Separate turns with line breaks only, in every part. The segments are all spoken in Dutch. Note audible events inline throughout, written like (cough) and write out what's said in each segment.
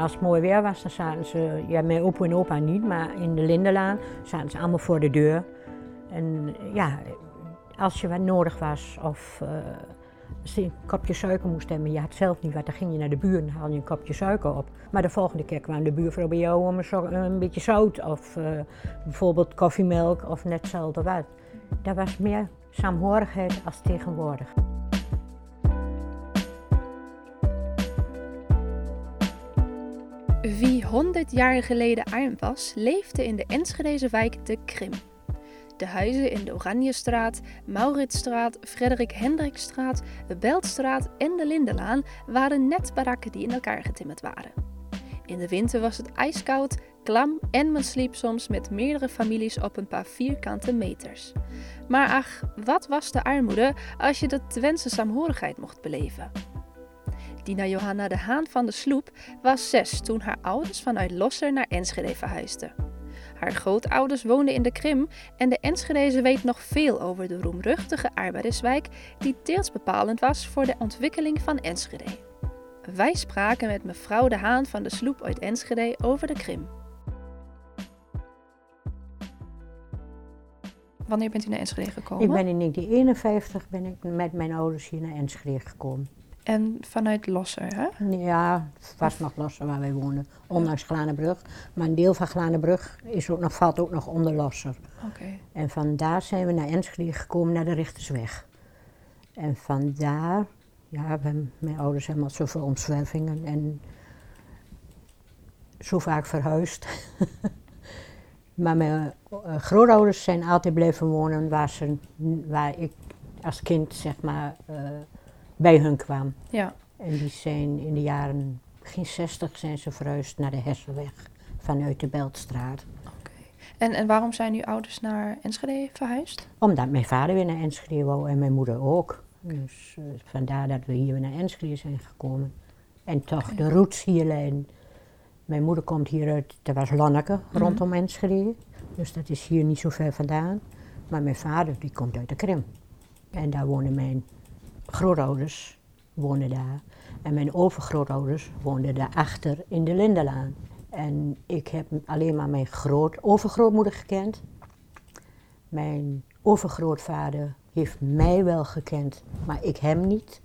als het mooi weer was, dan zaten ze, ja, mijn opa en opa niet, maar in de Lindenlaan zaten ze allemaal voor de deur. En ja, als je wat nodig was of uh, als je een kopje suiker moest hebben, je had zelf niet wat, dan ging je naar de buur en haalde je een kopje suiker op. Maar de volgende keer kwam de buurvrouw bij jou om een, beetje zout of uh, bijvoorbeeld koffiemelk of net hetzelfde wat. Dat was meer saamhorigheid als tegenwoordig.
100 jaar geleden arm was, leefde in de Enschedeze wijk De Krim. De huizen in de Oranjestraat, Mauritsstraat, Frederik Hendrikstraat, de Beltstraat en de Lindelaan waren net barakken die in elkaar getimmerd waren. In de winter was het ijskoud, klam en men sliep soms met meerdere families op een paar vierkante meters. Maar ach, wat was de armoede als je de Twentse saamhorigheid mocht beleven? Dina Johanna de Haan van de Sloep was zes toen haar ouders vanuit Losser naar Enschede verhuisden. Haar grootouders woonden in de Krim en de Enschedeze weet nog veel over de roemruchtige arbeiderswijk die deels bepalend was voor de ontwikkeling van Enschede. Wij spraken met mevrouw de Haan van de Sloep uit Enschede over de Krim. Wanneer bent u naar Enschede gekomen?
Ik ben in 1951 ben ik met mijn ouders hier naar Enschede gekomen.
En vanuit Losser, hè?
Ja, was nog Losser waar wij woonden, ondanks Glanenbrug. Maar een deel van Glanenbrug is ook nog, valt ook nog onder Losser.
Oké.
En vandaar zijn we naar Enschede gekomen, naar de Richtersweg. En vandaar, ja, mijn ouders hebben al zoveel omzwervingen en zo vaak verhuisd. (laughs) maar mijn uh, grootouders zijn altijd blijven wonen waar, ze, waar ik als kind, zeg maar... Uh, bij hun kwam.
Ja.
En die zijn in de jaren begin 60 zijn ze verhuisd naar de Hesselweg vanuit de Beltstraat.
Oké. En, en waarom zijn uw ouders naar Enschede verhuisd?
Omdat mijn vader weer naar Enschede wou en mijn moeder ook. Dus uh, vandaar dat we hier weer naar Enschede zijn gekomen. En toch de roots hier leiden. Mijn moeder komt hier uit, dat was Lonneke, mm -hmm. rondom Enschede. Dus dat is hier niet zo ver vandaan. Maar mijn vader, die komt uit de Krim. En daar wonen mijn grootouders woonden daar. En mijn overgrootouders woonden daarachter in de Lindelaan. En ik heb alleen maar mijn groot overgrootmoeder gekend. Mijn overgrootvader heeft mij wel gekend, maar ik hem niet.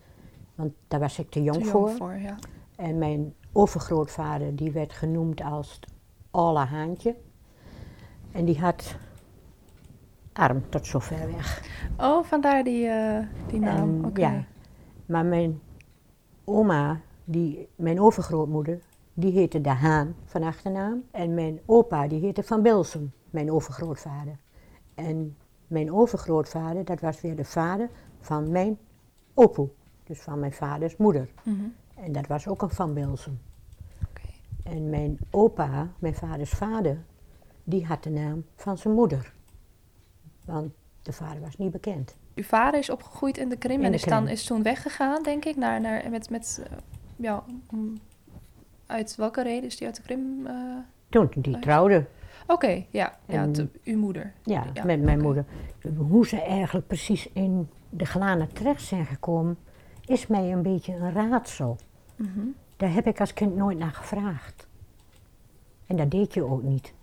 Want daar was ik te jong,
te
voor.
jong voor. ja.
En mijn overgrootvader die werd genoemd als het Alle Haantje. En die had arm tot zover weg.
Oh, vandaar die, uh, die naam.
En, okay. Ja, maar mijn oma, die, mijn overgrootmoeder, die heette De Haan van achternaam. En mijn opa, die heette Van Bilsem, mijn overgrootvader. En mijn overgrootvader, dat was weer de vader van mijn opoe. Dus van mijn vaders moeder.
Mm -hmm.
En dat was ook een Van Bilsem.
Okay.
En mijn opa, mijn vaders vader, die had de naam van zijn moeder. Want de vader was niet bekend.
Uw vader is opgegroeid in de Krim
In
en is,
Krim.
dan, is toen weggegaan, denk ik, naar, naar, met, met uh, ja, uit welke reden is die uit de Krim? Uh,
toen die
uit?
trouwde.
Oké, okay, ja, ja te- uw moeder.
Ja,
Ja,
met mijn moeder. Hoe ze eigenlijk precies in de glanen terecht zijn gekomen, is mij een beetje een raadsel.
Mhm.
Daar heb ik als kind nooit naar gevraagd. En dat deed je ook niet.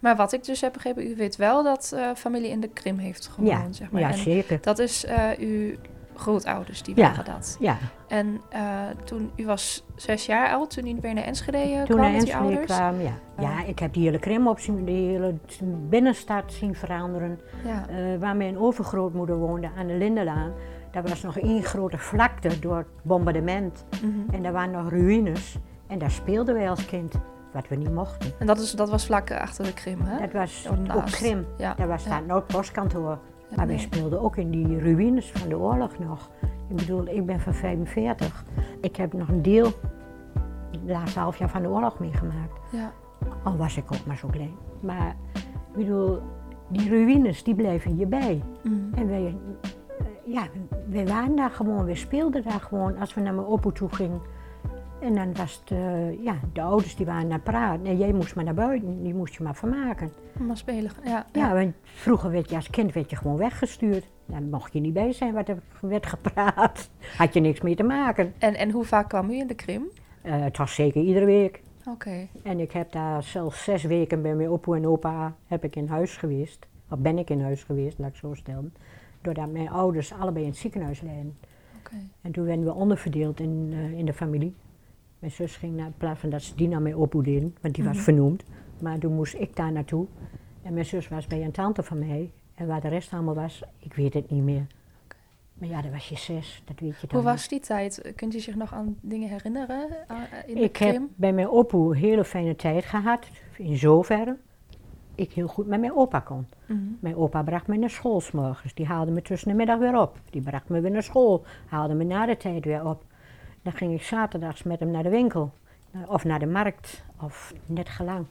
Maar wat ik dus heb begrepen, u weet wel dat eh, familie in de Krim heeft gewoond,
Ja,
zeg maar.
ja
En
zeker.
dat is eh, uw grootouders, die
Ja.
waren dat.
Ja,
En eh, toen, u was zes jaar oud, toen u weer naar Enschede
toen
kwam
naar Enschede
ouders.
kwam, ja. Ja, ik heb die hele Krim op zien, de hele binnenstad zien veranderen.
Ja.
Waar mijn overgrootmoeder woonde, aan de Lindelaan. Daar was nog één grote vlakte door het bombardement.
Mhm.
En daar waren nog ruïnes. En daar speelden wij als kind, wat we niet mochten.
En dat, is, dat was vlak eh, achter de Krim, hè?
Dat was
naast.
Krim.
Ja.
Daar was
ja.
daar nooit postkantoor.
Ja,
Maar wij
nee.
speelden ook in die ruïnes van de oorlog nog. Ik bedoel, ik ben van 45. Ik heb nog een deel, het laatste half jaar van de oorlog meegemaakt.
Ja.
Al was ik ook maar zo klein. Maar ik bedoel, die ruïnes die blijven hierbij.
Mhm.
En wij, eh, ja, wij waren daar gewoon, we speelden daar gewoon als we naar mijn opa toe gingen. En dan was het, eh, ja, de ouders die waren naar praten. En jij moest maar naar buiten, die moest je maar vermaken.
Maar spelen. Ja,
Ja, want vroeger werd je als kind werd je gewoon weggestuurd. Dan mocht je niet bij zijn wat er werd gepraat. (laughs) Had je niks mee te maken.
En, en hoe vaak kwam u in de Krim?
Eh, het was zeker iedere week.
Oké.
En ik heb daar zelfs zes weken bij mijn opa en opa heb ik in huis geweest. Of ben ik in huis geweest, laat ik zo stellen. Doordat mijn ouders allebei in het ziekenhuis liggen.
Oké.
En toen werden we onderverdeeld in, eh, in de familie. Mijn zus ging naar, in plaats van dat ze die naar mijn opa deden, want die was
Mhm.
vernoemd. Maar toen moest ik daar naartoe. En mijn zus was bij een tante van mij. En waar de rest allemaal was, ik weet het niet meer. Maar ja, dat was je zes, dat weet je dan.
Hoe was die tijd? Kunt u zich nog aan dingen herinneren eh, in de
Ik heb bij mijn opa een hele fijne tijd gehad. In zoverre ik heel goed met mijn opa kon.
Mhm.
Mijn opa bracht me naar school 's morgens. Die haalde me tussen de middag weer op. Die bracht me weer naar school. Haalde me na de tijd weer op. Dan ging ik zaterdags met hem naar de winkel. eh, Of naar de markt. Of net gelang.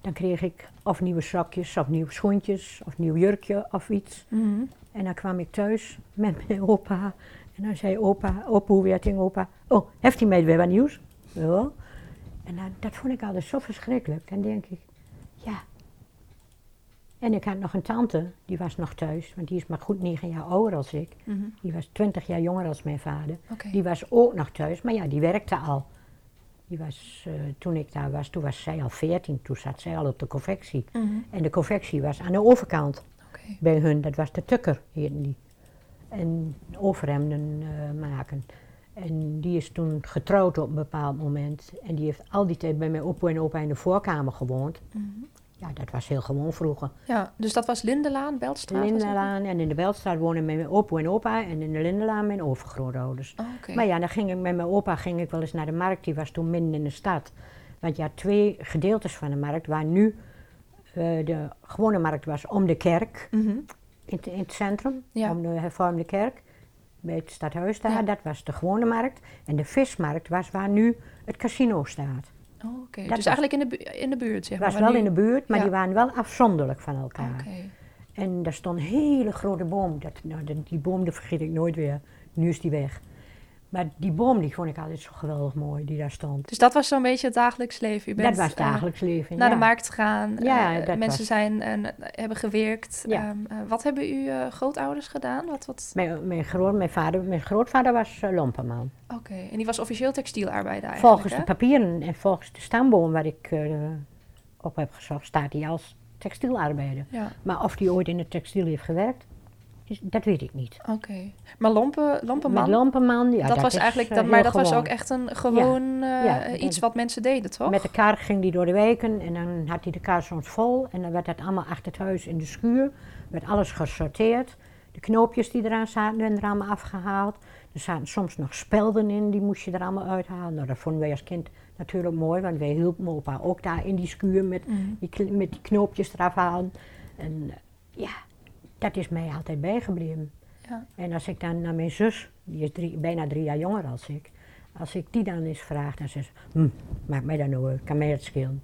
Dan kreeg ik of nieuwe sokjes, of nieuwe schoentjes, of nieuw jurkje of iets.
Mhm.
En dan kwam ik thuis met mijn opa. En dan zei opa, opa, hoe weer tegen opa. Oh, heeft hij mij weer wat nieuws? Ja. En dan, dat vond ik altijd zo verschrikkelijk. En denk ik. En ik had nog een tante, die was nog thuis. Want die is maar goed negen jaar ouder als ik.
Mhm.
Die was twintig jaar jonger als mijn vader. Die was ook nog thuis, maar ja, die werkte al. Die was, eh, toen ik daar was, toen was zij al veertien. Toen zat zij al op de confectie.
Mhm.
En de confectie was aan de overkant bij hun, dat was de tukker, heette die. En overhemden eh, maken. En die is toen getrouwd op een bepaald moment. En die heeft al die tijd bij mijn opa en opa in de voorkamer gewoond.
Mhm.
Ja, dat was heel gewoon vroeger.
Ja, dus dat was Lindelaan, Beltstraat?
Lindelaan en in de Belstraat wonen mijn opa en opa. En in de Lindelaan mijn overgrootouders.
Oh, Oké.
Maar ja, dan ging ik met mijn opa ging ik wel eens naar de markt. Die was toen midden in de stad. Want je had twee gedeeltes van de markt. Waar nu eh, de gewone markt was om de kerk.
Mhm.
in het, in het centrum,
Ja.
om de hervormde kerk, bij het stadhuis daar.
Ja.
Dat was de gewone markt. En de vismarkt was waar nu het casino staat.
Oh, Oké,
Dat
dus
was-
eigenlijk in de, in de buurt, zeg
Het was
maar.
wel in de buurt, maar
Ja.
die waren wel afzonderlijk van elkaar. En daar stond een hele grote boom. Dat, nou, dat- die boom die vergeet ik nooit weer. Nu is die weg. Maar die boom die vond ik altijd zo geweldig mooi, die daar stond.
Dus dat was zo'n beetje het dagelijks leven. U bent
dat was het
eh,
dagelijks leven.
naar
ja.
de markt gegaan.
Ja,
eh,
dat
mensen
was-
zijn en hebben gewerkt.
Ja.
Ehm, eh, wat hebben uw eh, grootouders gedaan? Wat, wat...
Mijn, mijn, groot, mijn, vader, mijn grootvader was lomperman.
Oké, en die was officieel textielarbeider eigenlijk,
Volgens
hè?
de papieren en volgens de stamboom waar ik eh, op heb gezocht, staat hij als textielarbeider.
Ja,
Maar of hij ooit in het textiel heeft gewerkt, dat weet ik niet.
oké. Maar Lompen, Lompenman,
Met Lomperman, ja,
dat, was
is,
eigenlijk,
eh,
dat, maar dat was ook echt een gewoon eh,
Ja,
iets
dat-
wat mensen deden, toch?
Met de kar ging hij door de wijken en dan had hij de kar soms vol. En dan werd dat allemaal achter het huis in de schuur. werd alles gesorteerd. De knoopjes die eraan zaten, werden er allemaal afgehaald. Er zaten soms nog spelden in, die moest je er allemaal uithalen. Nou, dat vonden wij als kind natuurlijk mooi, want wij hielpen opa ook daar in die schuur met,
Mhm.
die, met die knoopjes eraf halen. En eh, ja, dat is mij altijd bijgebleven.
Ja.
En als ik dan naar mijn zus, die is drie, bijna drie jaar jonger als ik, als ik die dan eens vraag, dan zegt ze, hm, maakt mij dat nou uit, kan mij het schelen.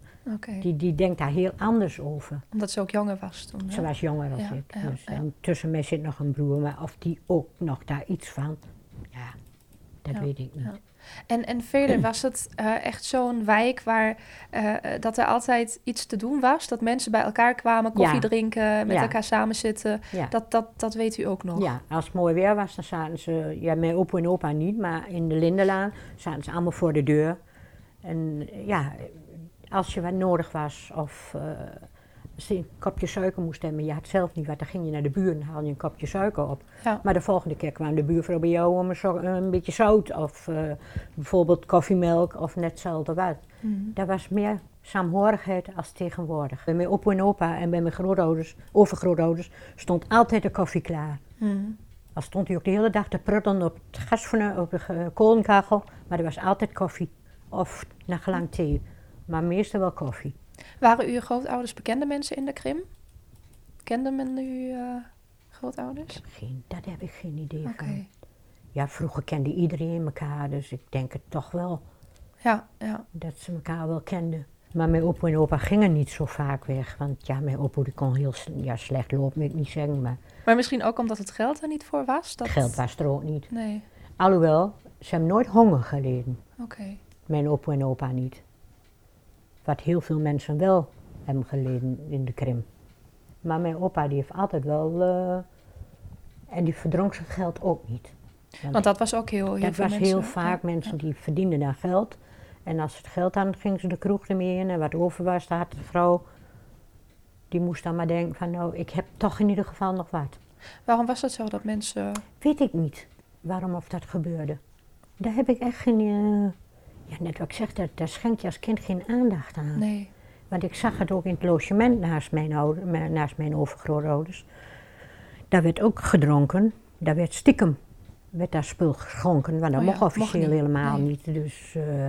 Die, die denkt daar heel anders over.
omdat ze ook jonger was toen. hè?
Ze was jonger als
Ja,
ik.
ja,
dus. En tussen mij zit nog een broer, maar of die ook nog daar iets van, dat
Ja,
weet ik niet.
ja. En, en verder (clears throat) was het eh, echt zo'n wijk waar eh, eh, dat er altijd iets te doen was. Dat mensen bij elkaar kwamen, koffie
Ja.
drinken, met
Ja.
elkaar samen zitten.
Ja.
Dat, dat, dat weet u ook nog.
Ja, als het mooi weer was, dan zaten ze, ja, mijn opa en opa niet, maar in de Lindelaan zaten ze allemaal voor de deur. En ja, als je wat nodig was of eh, een kopje suiker moest hebben, je had zelf niet wat, dan ging je naar de buur en haalde je een kopje suiker op.
Ja.
Maar de volgende keer kwam de buurvrouw bij jou om een, een beetje zout of eh, bijvoorbeeld koffiemelk of net hetzelfde wat.
Mhm.
Dat was meer saamhorigheid als tegenwoordig. Bij mijn opa en opa en bij mijn grootouders, overgrootouders, stond altijd de koffie klaar.
Mhm.
Al stond hij ook de hele dag te pruttelen op het gasfornuis, op de eh, kolenkachel, maar er was altijd koffie. Of naar gelang thee, maar meestal wel koffie.
Waren uw grootouders bekende mensen in de Krim? Kende men uw eh, grootouders?
Geen, daar heb ik geen idee van. Ja, vroeger kende iedereen elkaar, dus ik denk het toch wel
Ja, ja.
dat ze elkaar wel kenden. Maar mijn opa en opa gingen niet zo vaak weg, want ja, mijn opa die kon heel ja, slecht lopen, wil ik niet zeggen, maar
Maar misschien ook omdat het geld er niet voor was? Dat...
geld was er ook niet.
Nee,
Alhoewel, ze hebben nooit honger geleden.
oké.
Mijn opa en opa niet. Wat heel veel mensen wel hebben geleden in de Krim. Maar mijn opa die heeft altijd wel. eh, en die verdronk zijn geld ook niet.
Want dat was ook heel, heel
dat was
mensen.
heel vaak
Ja,
mensen die verdienden daar geld. En als het geld dan ging ze de kroeg ermee in en wat over was, dan had de vrouw, die moest dan maar denken van nou, ik heb toch in ieder geval nog wat.
Waarom was het zo dat mensen...
Weet ik niet waarom of dat gebeurde. Daar heb ik echt geen, eh, ja net wat ik zeg, daar, daar schenk je als kind geen aandacht aan.
Nee.
Want ik zag het ook in het logement naast mijn, ouder, me- naast mijn overgrootouders. Daar werd ook gedronken. Daar werd stiekem werd daar spul geschonken. Want dat
Oh ja,
mocht
mocht
officieel
niet.
helemaal
Nee.
niet. Dus, eh,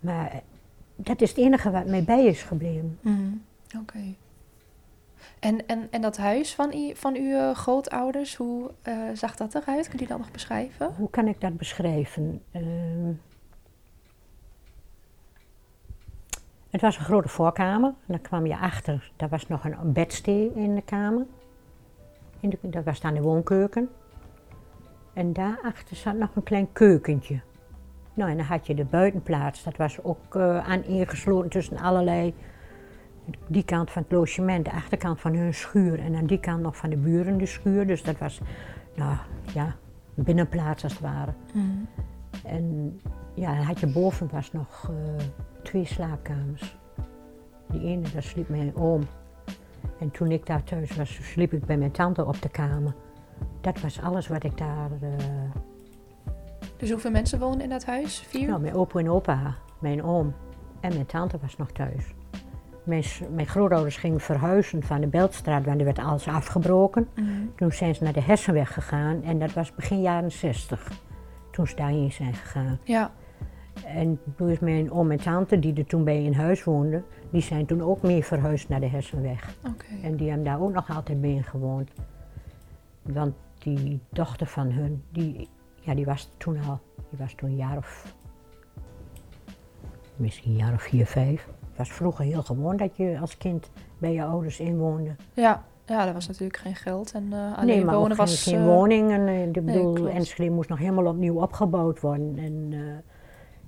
maar dat is het enige wat mij bij is gebleven.
Mhm. Oké. En, en, en dat huis van, van uw eh, grootouders, hoe eh, zag dat eruit? Kun je dat nog beschrijven?
Hoe kan ik dat beschrijven? Ehm, het was een grote voorkamer. En dan kwam je achter, daar was nog een bedstee in de kamer. In de, dat was dan de woonkeuken. En daarachter zat nog een klein keukentje. Nou, en dan had je de buitenplaats. Dat was ook eh aan ingesloten tussen allerlei... Die kant van het logement, de achterkant van hun schuur. En aan die kant nog van de buren de schuur. Dus dat was, nou ja, een binnenplaats als het ware.
Mhm.
En ja, dan had je boven was nog eh, twee slaapkamers. Die ene, daar sliep mijn oom. En toen ik daar thuis was, sliep ik bij mijn tante op de kamer. Dat was alles wat ik daar... eh,
Dus hoeveel mensen wonen in dat huis? Vier?
nou, mijn opa en opa, mijn oom en mijn tante was nog thuis. Mijn, mijn grootouders gingen verhuizen van de Beltstraat, want er werd alles afgebroken.
Mhm.
Toen zijn ze naar de Hessenweg gegaan en dat was begin jaren 60. Toen ze daarheen zijn gegaan.
Ja.
En toen is mijn oom en tante, die er toen bij in huis woonden, die zijn toen ook mee verhuisd naar de Hessenweg.
Oké.
En die hebben daar ook nog altijd mee gewoond. Want die dochter van hun, die, ja, die was toen al, die was toen een jaar of, misschien een jaar of vier, vijf. Het was vroeger heel gewoon dat je als kind bij je ouders inwoonde.
Ja. ja, er was natuurlijk geen geld en eh, alleen
nee, maar
wonen was...
geen, geen woning. En, ik bedoel,
klopt.
Enschede moest nog helemaal opnieuw opgebouwd worden. En eh,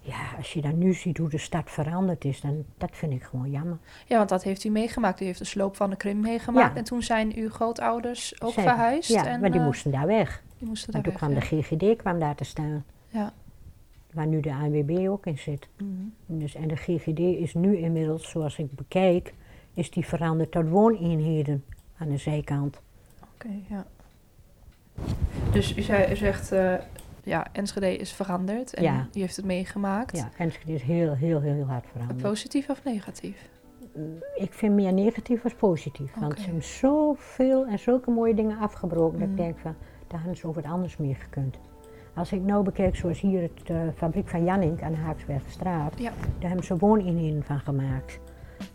ja, als je dan nu ziet hoe de stad veranderd is, dan dat vind ik gewoon jammer.
Ja, want dat heeft u meegemaakt. U heeft de sloop van de Krim meegemaakt.
Ja.
En toen zijn uw grootouders ook
Zij-
verhuisd.
Ja,
en,
maar die
eh,
moesten daar weg.
die moesten
En
daar
toen kwam de GGD kwam daar te staan.
Ja.
Waar nu de ANWB ook in zit.
Mhm.
Dus, en de GGD is nu inmiddels, zoals ik bekijk, is die veranderd tot wooneenheden aan de zijkant.
Oké, ja. Dus u, zei, u zegt, eh, ja, Enschede is veranderd en
Ja.
u heeft het meegemaakt.
Ja, Enschede is heel, heel, heel hard veranderd.
Positief of negatief?
Ik vind meer negatief als positief. Want ze hebben zoveel en zulke mooie dingen afgebroken. Dat ik
Mm.
denk van, daar hadden ze over het anders meer gekund. Als ik nou bekijk, zoals hier het eh, fabriek van Jannink aan de Haaksbergstraat.
Ja.
Daar hebben ze wooneenheden van gemaakt.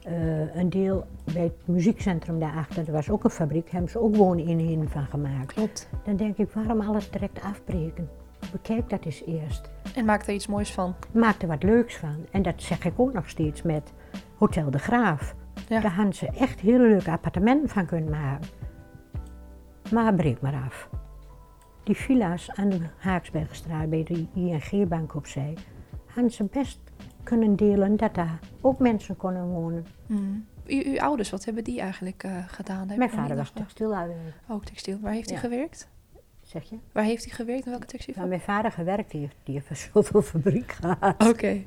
Eh, een deel bij het muziekcentrum daarachter, er was ook een fabriek, hebben ze ook wooneenheden van gemaakt.
Klopt.
Dan denk ik, waarom alles direct afbreken? Bekijk dat eens eerst.
En maak er iets moois van.
Maak er wat leuks van. En dat zeg ik ook nog steeds met Hotel de Graaf.
Ja.
Daar hadden ze echt hele leuke appartementen van kunnen maken. Maar breek maar af. Die villa's aan de Haaksbergstraat bij de ING-bank opzij, hadden ze best kunnen delen dat daar ook mensen konden wonen.
Mhm. U, uw ouders, wat hebben die eigenlijk eh, gedaan?
Mijn vader was textielarbeider.
Ook textiel. Waar heeft hij gewerkt?
Zeg je?
Waar heeft hij gewerkt? In welke
Waar
textielfabriek?
mijn vader gewerkt heeft, die heeft zoveel fabriek (laughs) gehad.
Oké.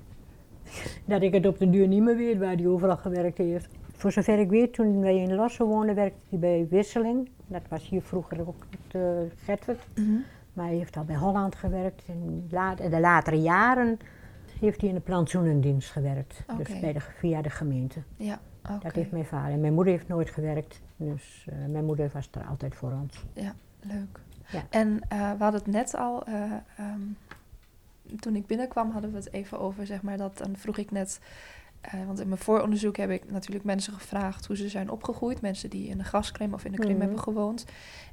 Dat ik het op de duur niet meer weet waar hij overal gewerkt heeft. Voor zover ik weet, toen wij in Lossen woonden, werkte hij bij Wisseling. Dat was hier vroeger ook het uh. Maar hij heeft al bij Holland gewerkt. In de latere jaren heeft hij in de plantsoenendienst gewerkt. Dus bij de, via de gemeente.
Ja, oké.
Dat heeft mijn vader. En mijn moeder heeft nooit gewerkt. Dus eh, mijn moeder was er altijd voor ons.
Leuk.
Ja.
En eh, we hadden het net al, eh, ehm, toen ik binnenkwam hadden we het even over, zeg maar, dat dan vroeg ik net, eh, want in mijn vooronderzoek heb ik natuurlijk mensen gevraagd hoe ze zijn opgegroeid. Mensen die in de graskrim of in de krim
Mhm.
hebben gewoond.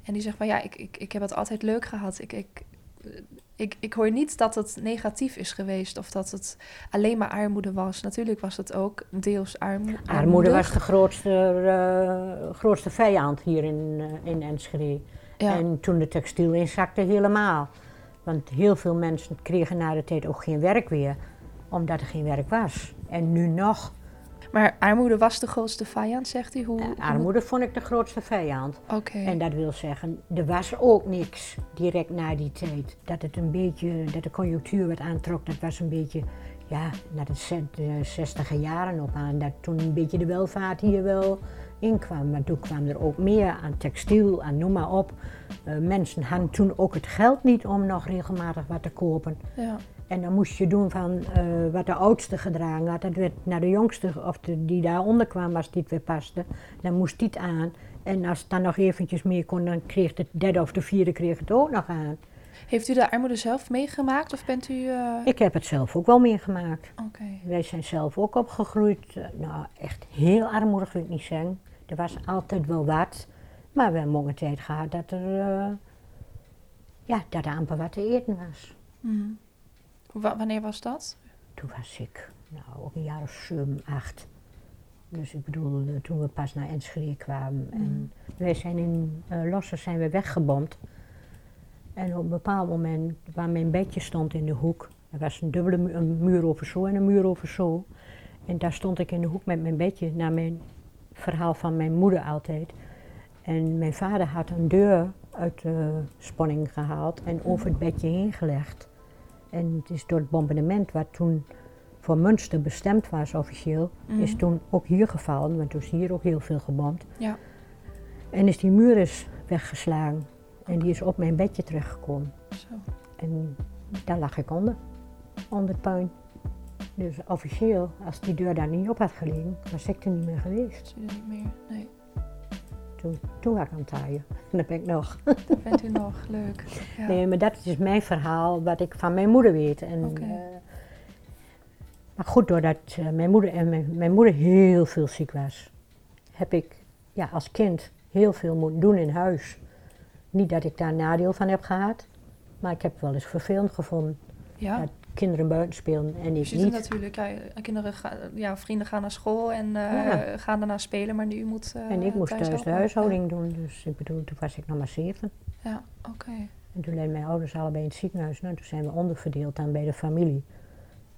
En die zeggen van ja, ik, ik, ik heb het altijd leuk gehad. Ik, ik, ik, ik hoor niet dat het negatief is geweest of dat het alleen maar armoede was. Natuurlijk was het ook deels armo
Armoede
armoedig.
was de grootste, grootste vijand hier in, eh, in Enschede.
Ja,
En toen de textiel inzakte, helemaal. Want heel veel mensen kregen na de tijd ook geen werk weer, omdat er geen werk was. En nu nog,
Maar armoede was de grootste vijand, zegt? Hoe,
Eh, armoede vond ik de grootste vijand.
Oké.
En dat wil zeggen, er was ook niks direct na die tijd. Dat het een beetje, dat de conjunctuur wat aantrok, dat was een beetje, ja, naar de zestiger jaren op aan. Dat toen een beetje de welvaart hier wel inkwam. Maar toen kwam er ook meer aan textiel, aan noem maar op. Eh, mensen hadden toen ook het geld niet om nog regelmatig wat te kopen.
Ja.
En dan moest je doen van eh, wat de oudste gedragen had. Dat werd naar de jongste, of de, die daaronder kwam als die het weer paste. Dan moest die het aan. En als het dan nog eventjes meer kon, dan kreeg de derde of de vierde kreeg het ook nog aan.
Heeft u de armoede zelf meegemaakt of bent u... eh,
Ik heb het zelf ook wel meegemaakt.
Oké.
Wij zijn zelf ook opgegroeid. Nou, echt heel armoedig wil ik niet zeggen. Er was altijd wel wat. Maar we hebben een tijd gehad dat er, eh, ja, dat er amper wat te eten was.
Mhm. Wa- wanneer was dat?
Toen was ik, nou, ook een jaar of zeven, acht. Dus ik bedoel, eh, toen we pas naar Enschede kwamen. En wij zijn in eh Lossen zijn we weggebomd. En op een bepaald moment, waar mijn bedje stond in de hoek, er was een dubbele mu- een muur over zo en een muur over zo. En daar stond ik in de hoek met mijn bedje, naar mijn verhaal van mijn moeder altijd. En mijn vader had een deur uit de spanning gehaald en over het bedje heen gelegd. En het is door het bombardement, wat toen voor Münster bestemd was officieel, is
Mhm.
toen ook hier gevallen, want toen is hier ook heel veel gebomd.
Ja.
En is die muur is weggeslagen en die is op mijn bedje terechtgekomen.
Zo.
En daar lag ik onder, onder het puin. Dus officieel, als die deur daar niet op had gelegen, was ik er niet meer geweest.
Niet meer? Nee.
Toen, toen was ik aan het taaien. En (laughs) dat ben ik nog.
Dat bent u nog. Leuk. Ja.
Nee, maar dat is mijn verhaal, wat ik van mijn moeder weet. En, eh, maar goed, doordat eh, mijn, moeder, en mijn, mijn moeder heel veel ziek was, heb ik ja, als kind heel veel moeten doen in huis. Niet dat ik daar nadeel van heb gehad, maar ik heb wel eens vervelend gevonden
ja.
dat kinderen buiten spelen en ik niet.
natuurlijk, ja, kinderen gaan, ja, vrienden gaan naar school en eh,
Ja.
gaan daarna spelen, maar nu moet uh,
En ik moest thuis de
helpen.
huishouding doen, dus ik bedoel, toen was ik nog maar zeven.
Ja, oké.
En toen leiden mijn ouders allebei in het ziekenhuis. Nou, toen zijn we onderverdeeld dan bij de familie.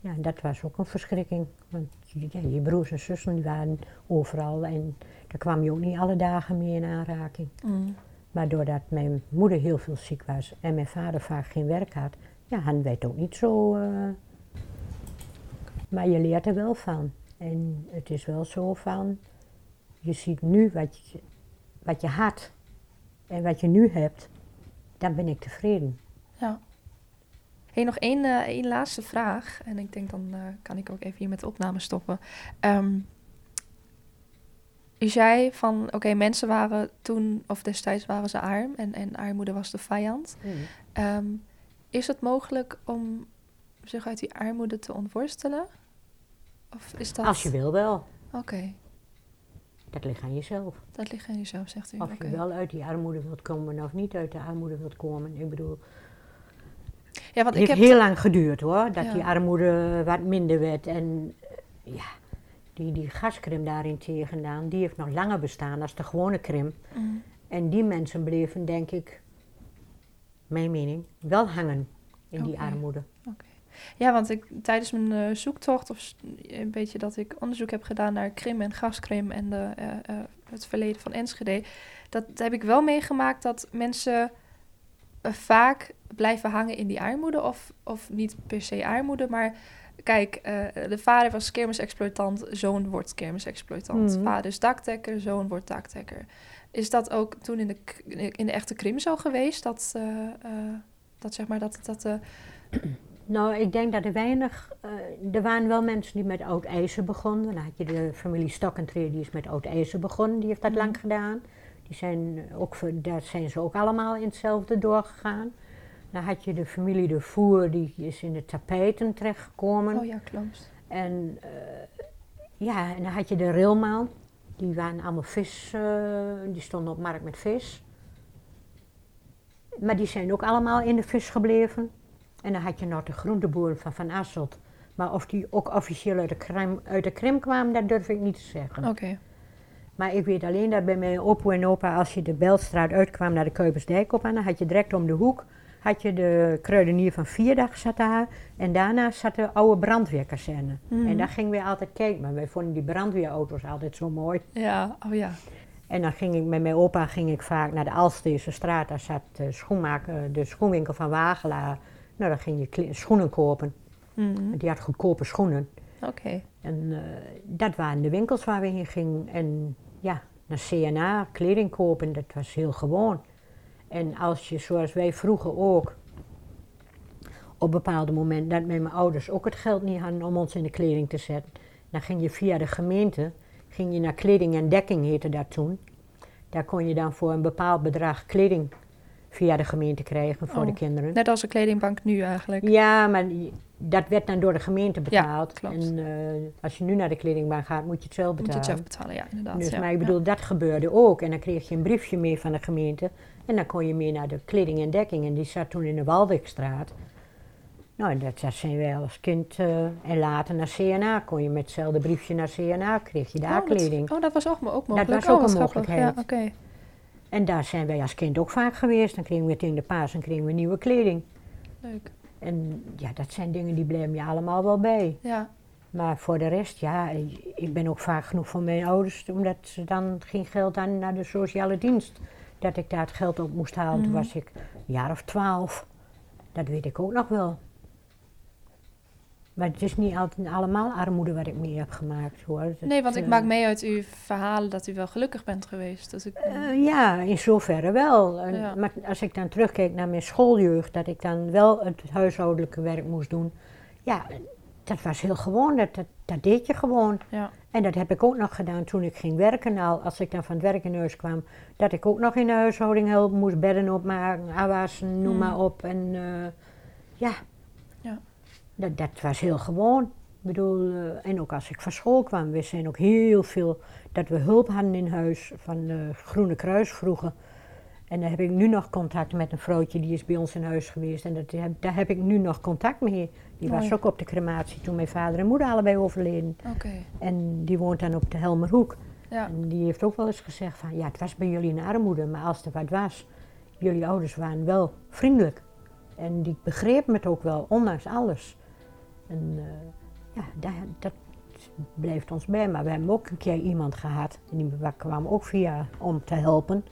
Ja, dat was ook een verschrikking. Want ja, je broers en zussen die waren overal en daar kwam je ook niet alle dagen mee in aanraking.
Mm.
Maar doordat mijn moeder heel veel ziek was en mijn vader vaak geen werk had, ja, wij het ook niet zo. eh, Maar je leert er wel van. En het is wel zo van, je ziet nu wat je, wat je had en wat je nu hebt, dan ben ik tevreden.
Ja. Hey, nog één, één laatste vraag. En ik denk dan eh, kan ik ook even hier met de opname stoppen. Ehm je zei van, oké, mensen waren toen, of destijds waren ze arm en, en armoede was de vijand. Ehm, is het mogelijk om zich uit die armoede te ontworstelen? Of is dat...
Als je wil wel.
Oké,
Dat ligt aan jezelf.
dat ligt aan jezelf, zegt u.
Of je wel uit die armoede wilt komen of niet uit de armoede wilt komen. Ik bedoel,
Ja, want
het
ik
heeft
heb...
heel lang geduurd hoor, dat
Ja.
die armoede wat minder werd. En eh, ja, die, die gaskrim daarentegen dan, die heeft nog langer bestaan als de gewone krim.
Mm,
En die mensen bleven, denk ik, mijn mening, wel hangen in die armoede.
Ja, want ik, tijdens mijn eh, zoektocht, of een beetje dat ik onderzoek heb gedaan naar Krim en gaskrim en de, eh, eh, het verleden van Enschede, dat heb ik wel meegemaakt dat mensen vaak blijven hangen in die armoede, of, of niet per se armoede, maar kijk, de vader was kermisexploitant, zoon wordt kermisexploitant.
Mhm.
Vader is dakdekker, zoon wordt dakdekker. Is dat ook toen in de, in de echte Krim zo geweest, dat, eh, eh, dat zeg maar, dat, dat eh, (clears throat)
Nou, ik denk dat er weinig. er waren wel mensen die met oud ijzer begonnen. Dan had je de familie Stokkentreer, die is met oud ijzer begonnen, die heeft dat
Mhm.
lang gedaan. Die zijn ook, daar zijn ze ook allemaal in hetzelfde doorgegaan. Dan had je de familie De Voer, die is in de tapijten terechtgekomen.
oh ja, klopt.
En ja, en dan had je de Rilman, die waren allemaal vis, eh, die stonden op markt met vis. Maar die zijn ook allemaal in de vis gebleven. En dan had je nog de groenteboeren van Van Asselt. Maar of die ook officieel uit de, Krim, uit de Krim kwamen, dat durf ik niet te zeggen.
Oké.
Maar ik weet alleen dat bij mijn opa en opa, als je de Belstraat uitkwam naar de Kuipersdijk op aan, dan had je direct om de hoek had je de kruidenier van Vierdag zat daar. En daarna zat de oude brandweerkazerne.
Mhm.
En daar gingen we altijd kijken. Maar wij vonden die brandweerauto's altijd zo mooi.
Ja, oh ja.
En dan ging ik met mijn opa ging ik vaak naar de Alsteerse straat. Daar zat de, schoenmaker, de schoenwinkel van Wagelaar. Nou, dan ging je schoenen kopen.
Mhm.
Die had goedkope schoenen.
Oké.
En eh, dat waren de winkels waar we heen gingen. En ja, naar CNA, kleding kopen, dat was heel gewoon. En als je, zoals wij vroeger ook, op bepaalde momenten dat mijn ouders ook het geld niet hadden om ons in de kleding te zetten, dan ging je via de gemeente, ging je naar kleding en dekking heette dat toen. Daar kon je dan voor een bepaald bedrag kleding via de gemeente krijgen voor de
Oh.
kinderen.
Net als een kledingbank nu eigenlijk.
Ja, maar dat werd dan door de gemeente betaald.
klopt.
En eh, als je nu naar de kledingbaan gaat, moet je het zelf
Moet je
betalen.
het zelf betalen, ja, inderdaad.
Dus,
ja.
maar ik bedoel, dat gebeurde ook. En dan kreeg je een briefje mee van de gemeente. En dan kon je mee naar de kleding en dekking. En die zat toen in de Waldekstraat. Nou, dat, dat zijn wij als kind. eh, en later naar CNA kon je met hetzelfde briefje naar CNA, kreeg je daar
oh, dat-
kleding.
oh, dat was ook, ook mogelijk.
was
Oh,
ook
wat
een mogelijkheid.
Ja, oké.
En daar zijn wij als kind ook vaak geweest. Dan kregen we tegen de paas en kregen we nieuwe kleding.
Leuk.
En ja, dat zijn dingen die blijven je allemaal wel bij.
Ja,
Maar voor de rest, ja, ik ben ook vaak genoeg van mijn ouders, omdat ze dan geen geld aan naar de sociale dienst. Dat ik daar het geld op moest halen. Toen
Mhm.
was ik een jaar of twaalf. Dat weet ik ook nog wel. Maar het is niet altijd allemaal armoede wat ik mee heb gemaakt hoor. Dat,
nee, want ik
eh,
maak mee uit uw verhalen dat u wel gelukkig bent geweest. Dus ik,
eh, ja, in zoverre wel. En-
Ja.
Maar als ik dan terugkeek naar mijn schooljeugd, dat ik dan wel het huishoudelijke werk moest doen. Ja, dat was heel gewoon. Dat, dat, dat deed je gewoon.
ja.
En dat heb ik ook nog gedaan toen ik ging werken. Al als ik dan van het werk in huis kwam, dat ik ook nog in de huishouding helpen moest, bedden opmaken, afwassen, noem
Mm.
maar op. En eh, Ja. Dat, dat was heel gewoon. Ik bedoel, eh, en ook als ik van school kwam, we zijn ook heel veel dat we hulp hadden in huis van de Groene Kruis vroeger. En daar heb ik nu nog contact met een vrouwtje, die is bij ons in huis geweest. En dat, heb- daar heb ik nu nog contact mee. Die was
Mooi.
ook op de crematie toen mijn vader en moeder allebei overleden. En die woont dan op de Helmerhoek.
Ja.
En die heeft ook wel eens gezegd van, ja, het was bij jullie een armoede, maar als er wat was, jullie ouders waren wel vriendelijk. En die begrepen het ook wel, ondanks alles. En eh, ja, dat, dat blijft ons bij. Maar we hebben ook een keer iemand gehad, en die kwam ook via om te helpen.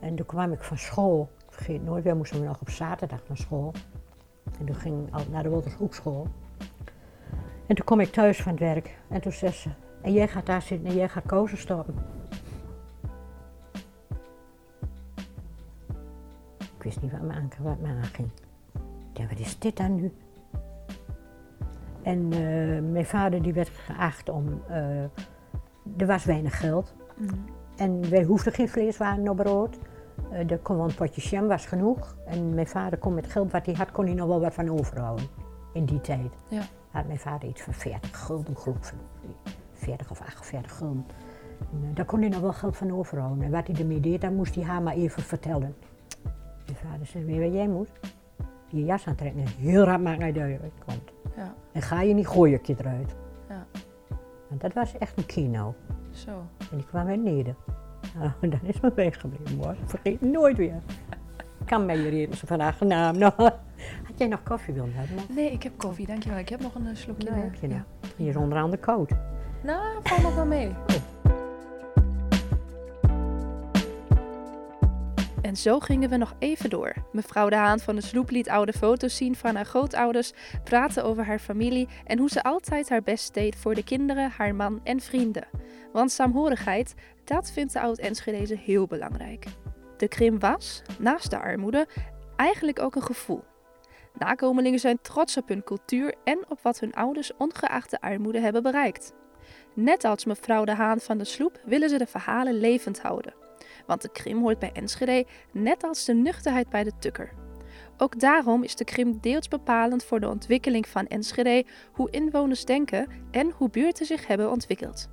En toen kwam ik van school, ik vergeet nooit, wij moesten nog op zaterdag naar school. En toen ging ik naar de Woltershoekschool. En toen kom ik thuis van het werk en toen zei ze, en jij gaat daar zitten en jij gaat kozen stoppen. Ik wist niet wat me, wat me aanging. Ik dacht, wat is dit dan nu? En eh, mijn vader die werd geacht om, eh, er was weinig geld.
Mhm.
En wij hoefden geen vleeswaren op brood. Eh er kon wel een potje jam, was genoeg. En mijn vader kon met geld wat hij had, kon hij nog wel wat van overhouden. In die tijd.
Ja.
Had mijn vader iets van 40 gulden, geloof ik. 40 of 48 gulden. En, daar kon hij nog wel geld van overhouden. En wat hij ermee deed, dat moest hij haar maar even vertellen. Mijn vader zei, weet je wat jij moet? Je jas aantrekken en heel rap maken naar de komt.
Ja.
En ga je niet gooien je eruit.
Ja.
Want dat was echt een kino.
Zo.
En die kwam uit Neder. Nou, (laughs) dan is me weggebleven hoor. Ik vergeet nooit weer. Kan mij hier ze vandaag naam. Nou, (laughs) had jij nog koffie willen hebben?
Nee, ik heb koffie, dankjewel. Ik heb nog een eh, slokje.
Nou, heb je nou.
ja.
Hier is onder andere koud.
Nou, valt nog wel mee. En zo gingen we nog even door. Mevrouw De Haan van de Sloep liet oude foto's zien van haar grootouders, praten over haar familie en hoe ze altijd haar best deed voor de kinderen, haar man en vrienden. Want saamhorigheid, dat vindt de oud-Enschedeze heel belangrijk. De Krim was, naast de armoede, eigenlijk ook een gevoel. Nakomelingen zijn trots op hun cultuur en op wat hun ouders ongeacht de armoede hebben bereikt. Net als mevrouw De Haan van de Sloep willen ze de verhalen levend houden. Want de Krim hoort bij Enschede, net als de nuchterheid bij de Tukker. Ook daarom is de Krim deels bepalend voor de ontwikkeling van Enschede, hoe inwoners denken en hoe buurten zich hebben ontwikkeld.